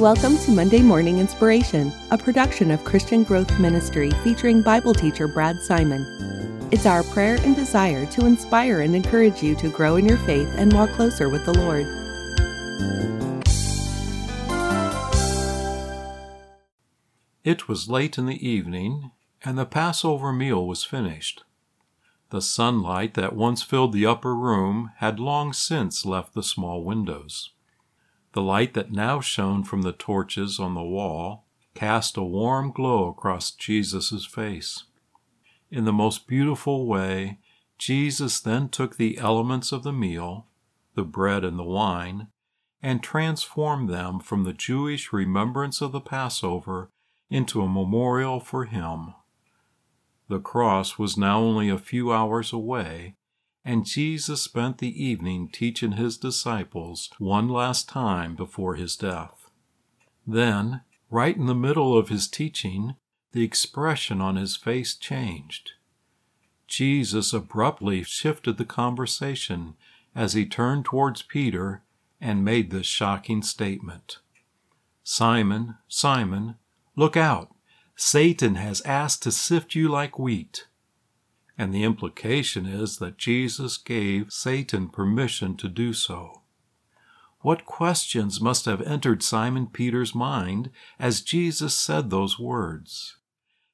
Welcome to Monday Morning Inspiration, a production of Christian Growth Ministry featuring Bible teacher Brad Simon. It's our prayer and desire to inspire and encourage you to grow in your faith and walk closer with the Lord. It was late in the evening, and the Passover meal was finished. The sunlight that once filled the upper room had long since left the small windows. The light that now shone from the torches on the wall cast a warm glow across Jesus' face. In the most beautiful way, Jesus then took the elements of the meal, the bread and the wine, and transformed them from the Jewish remembrance of the Passover into a memorial for him. The cross was now only a few hours away, and Jesus spent the evening teaching his disciples one last time before his death. Then, right in the middle of his teaching, the expression on his face changed. Jesus abruptly shifted the conversation as he turned towards Peter and made this shocking statement Simon, Simon, look out! Satan has asked to sift you like wheat. And the implication is that Jesus gave Satan permission to do so. What questions must have entered Simon Peter's mind as Jesus said those words?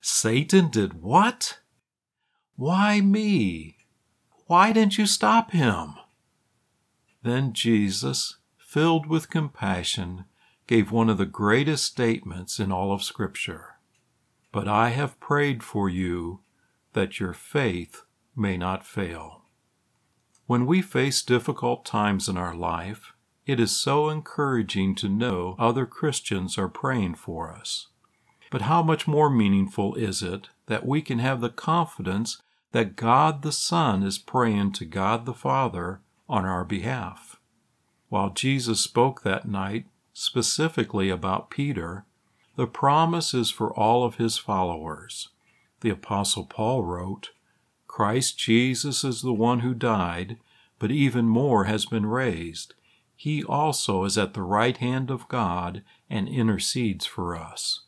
Satan did what? Why me? Why didn't you stop him? Then Jesus, filled with compassion, gave one of the greatest statements in all of Scripture. But I have prayed for you that your faith may not fail. When we face difficult times in our life, it is so encouraging to know other Christians are praying for us. But how much more meaningful is it that we can have the confidence that God the Son is praying to God the Father on our behalf? While Jesus spoke that night specifically about Peter, the promise is for all of his followers the Apostle Paul wrote, Christ Jesus is the one who died, but even more has been raised. He also is at the right hand of God and intercedes for us.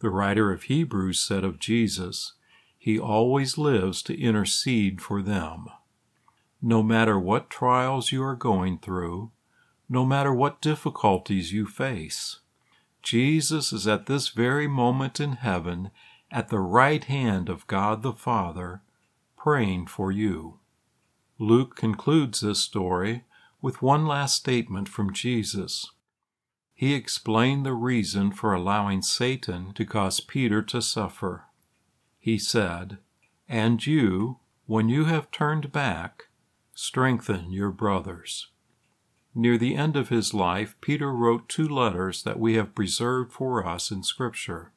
The writer of Hebrews said of Jesus, He always lives to intercede for them. No matter what trials you are going through, no matter what difficulties you face, Jesus is at this very moment in heaven at the right hand of God the Father, praying for you. Luke concludes this story with one last statement from Jesus. He explained the reason for allowing Satan to cause Peter to suffer. He said, And you, when you have turned back, strengthen your brothers. Near the end of his life, Peter wrote two letters that we have preserved for us in Scripture.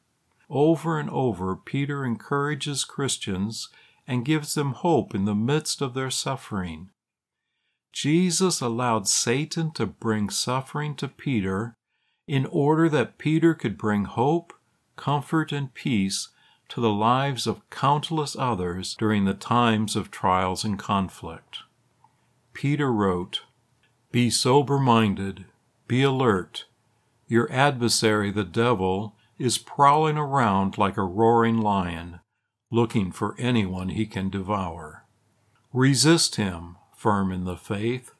Over and over, Peter encourages Christians and gives them hope in the midst of their suffering. Jesus allowed Satan to bring suffering to Peter in order that Peter could bring hope, comfort, and peace to the lives of countless others during the times of trials and conflict. Peter wrote, Be sober minded, be alert. Your adversary, the devil, is prowling around like a roaring lion, looking for anyone he can devour. Resist him, firm in the faith,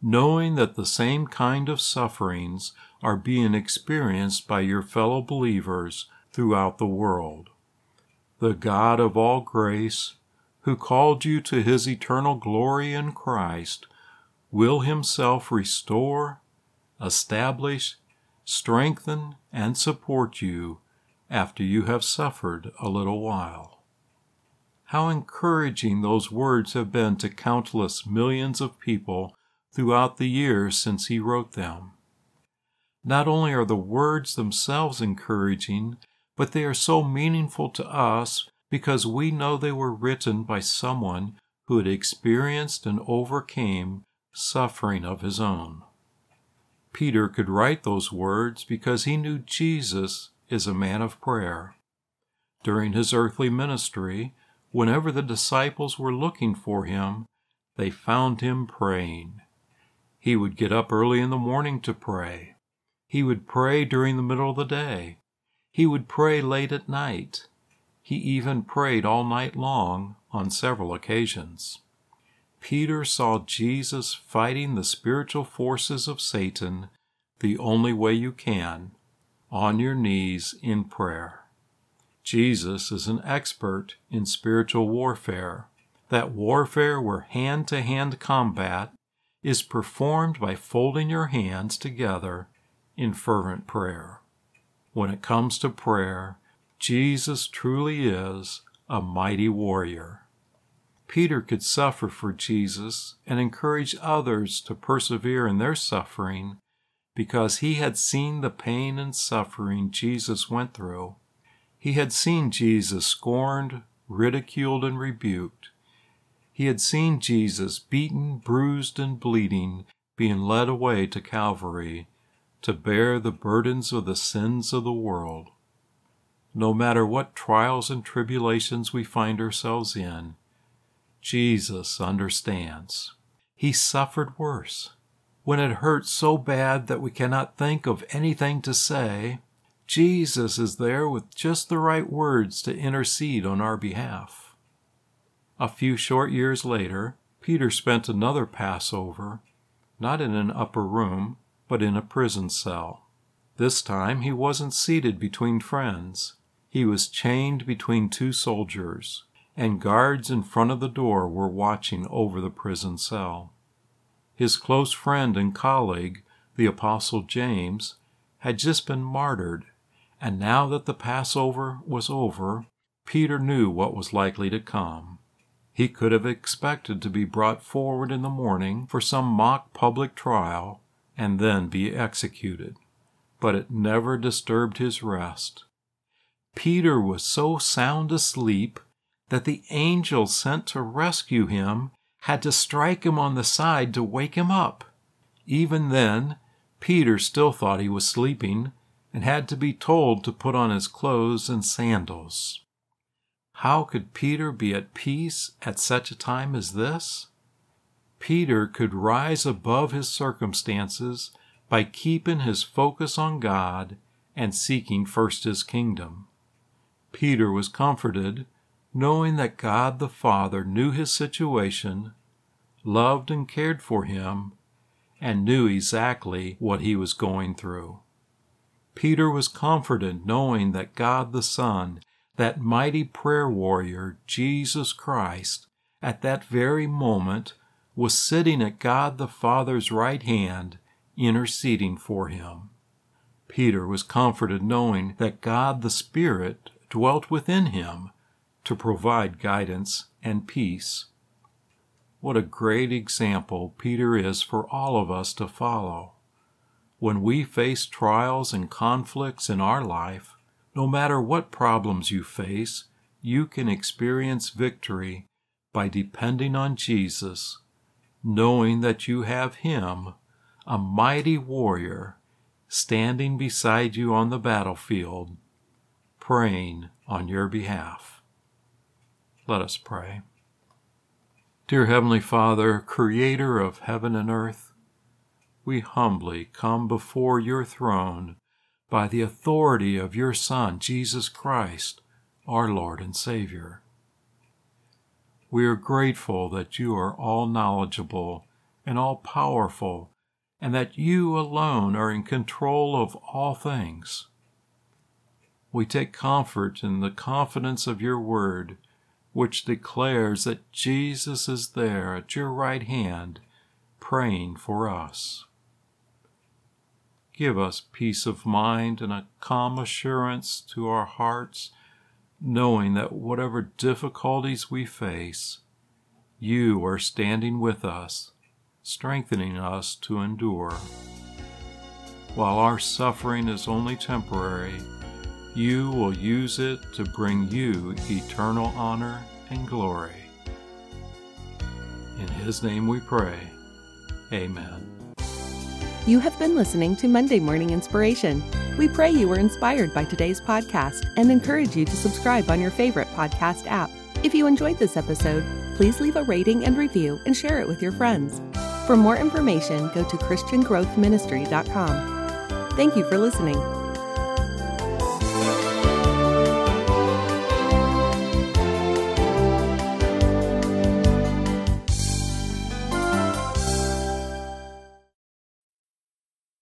knowing that the same kind of sufferings are being experienced by your fellow believers throughout the world. The God of all grace, who called you to his eternal glory in Christ, will himself restore, establish, strengthen, and support you after you have suffered a little while. How encouraging those words have been to countless millions of people throughout the years since he wrote them. Not only are the words themselves encouraging, but they are so meaningful to us because we know they were written by someone who had experienced and overcame suffering of his own. Peter could write those words because he knew Jesus is a man of prayer. During his earthly ministry, whenever the disciples were looking for him, they found him praying. He would get up early in the morning to pray. He would pray during the middle of the day. He would pray late at night. He even prayed all night long on several occasions. Peter saw Jesus fighting the spiritual forces of Satan the only way you can on your knees in prayer. Jesus is an expert in spiritual warfare, that warfare where hand to hand combat is performed by folding your hands together in fervent prayer. When it comes to prayer, Jesus truly is a mighty warrior. Peter could suffer for Jesus and encourage others to persevere in their suffering because he had seen the pain and suffering Jesus went through. He had seen Jesus scorned, ridiculed, and rebuked. He had seen Jesus beaten, bruised, and bleeding, being led away to Calvary to bear the burdens of the sins of the world. No matter what trials and tribulations we find ourselves in, Jesus understands. He suffered worse. When it hurts so bad that we cannot think of anything to say, Jesus is there with just the right words to intercede on our behalf. A few short years later, Peter spent another Passover, not in an upper room, but in a prison cell. This time he wasn't seated between friends. He was chained between two soldiers, and guards in front of the door were watching over the prison cell. His close friend and colleague, the Apostle James, had just been martyred, and now that the Passover was over, Peter knew what was likely to come. He could have expected to be brought forward in the morning for some mock public trial and then be executed. But it never disturbed his rest. Peter was so sound asleep that the angel sent to rescue him had to strike him on the side to wake him up. Even then, Peter still thought he was sleeping and had to be told to put on his clothes and sandals. How could Peter be at peace at such a time as this? Peter could rise above his circumstances by keeping his focus on God and seeking first his kingdom. Peter was comforted knowing that God the Father knew his situation, loved and cared for him, and knew exactly what he was going through. Peter was comforted knowing that God the Son, that mighty prayer warrior, Jesus Christ, at that very moment was sitting at God the Father's right hand, interceding for him. Peter was comforted knowing that God the Spirit dwelt within him to provide guidance and peace. What a great example Peter is for all of us to follow. When we face trials and conflicts in our life, no matter what problems you face, you can experience victory by depending on Jesus knowing that you have Him, a mighty warrior, standing beside you on the battlefield, praying on your behalf. Let us pray. Dear Heavenly Father, Creator of heaven and earth, we humbly come before your throne by the authority of your Son, Jesus Christ, our Lord and Savior. We are grateful that you are all knowledgeable and all powerful, and that you alone are in control of all things. We take comfort in the confidence of your word, which declares that Jesus is there at your right hand, praying for us. Give us peace of mind and a calm assurance to our hearts knowing that whatever difficulties we face, you are standing with us, strengthening us to endure. While our suffering is only temporary, you will use it to bring you eternal honor and glory. In His name we pray. Amen. You have been listening to Monday Morning Inspiration. We pray you were inspired by today's podcast and encourage you to subscribe on your favorite podcast app. If you enjoyed this episode, please leave a rating and review and share it with your friends. For more information, go to ChristianGrowthMinistry.com. Thank you for listening.